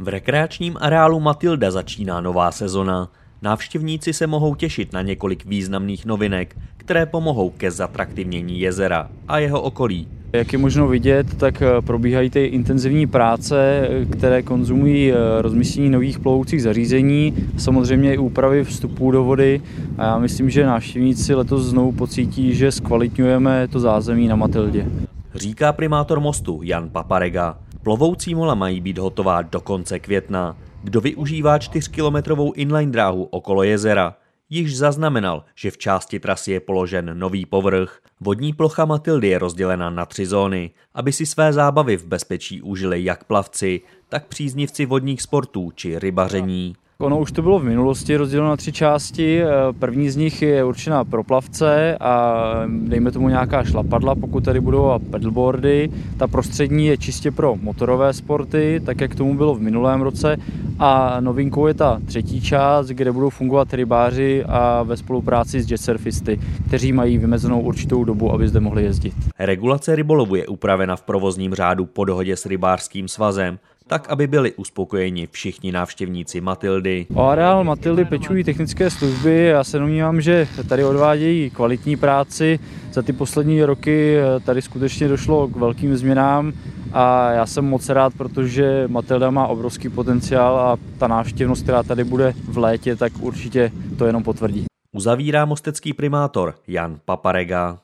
V rekreačním areálu Matilda začíná nová sezona. Návštěvníci se mohou těšit na několik významných novinek, které pomohou ke zatraktivnění jezera a jeho okolí. Jak je možno vidět, tak eh, probíhají ty intenzivní práce, které konzumují eh, rozmístění nových plovoucích zařízení, samozřejmě i úpravy vstupů do vody a já myslím, že návštěvníci letos znovu pocítí, že zkvalitňujeme to zázemí na Matildě. Říká primátor mostu Jan Paparega. Plovoucí mola mají být hotová do konce května. Kdo využívá 4-kilometrovou inline dráhu okolo jezera, již zaznamenal, že v části trasy je položen nový povrch. Vodní plocha Matildy je rozdělena na tři zóny, aby si své zábavy v bezpečí užili jak plavci, tak příznivci vodních sportů či rybaření. Ono už to bylo v minulosti rozděleno na tři části. První z nich je určená pro plavce a dejme tomu nějaká šlapadla, pokud tady budou a pedalboardy. Ta prostřední je čistě pro motorové sporty, tak jak tomu bylo v minulém roce. A novinkou je ta třetí část, kde budou fungovat rybáři a ve spolupráci s jetsurfisty, kteří mají vymezenou určitou dobu, aby zde mohli jezdit. Regulace rybolovu je upravena v provozním řádu po dohodě s rybářským svazem tak aby byli uspokojeni všichni návštěvníci Matildy. O areál Matildy pečují technické služby. Já se domnívám, že tady odvádějí kvalitní práci. Za ty poslední roky tady skutečně došlo k velkým změnám a já jsem moc rád, protože Matilda má obrovský potenciál a ta návštěvnost, která tady bude v létě, tak určitě to jenom potvrdí. Uzavírá mostecký primátor Jan Paparega.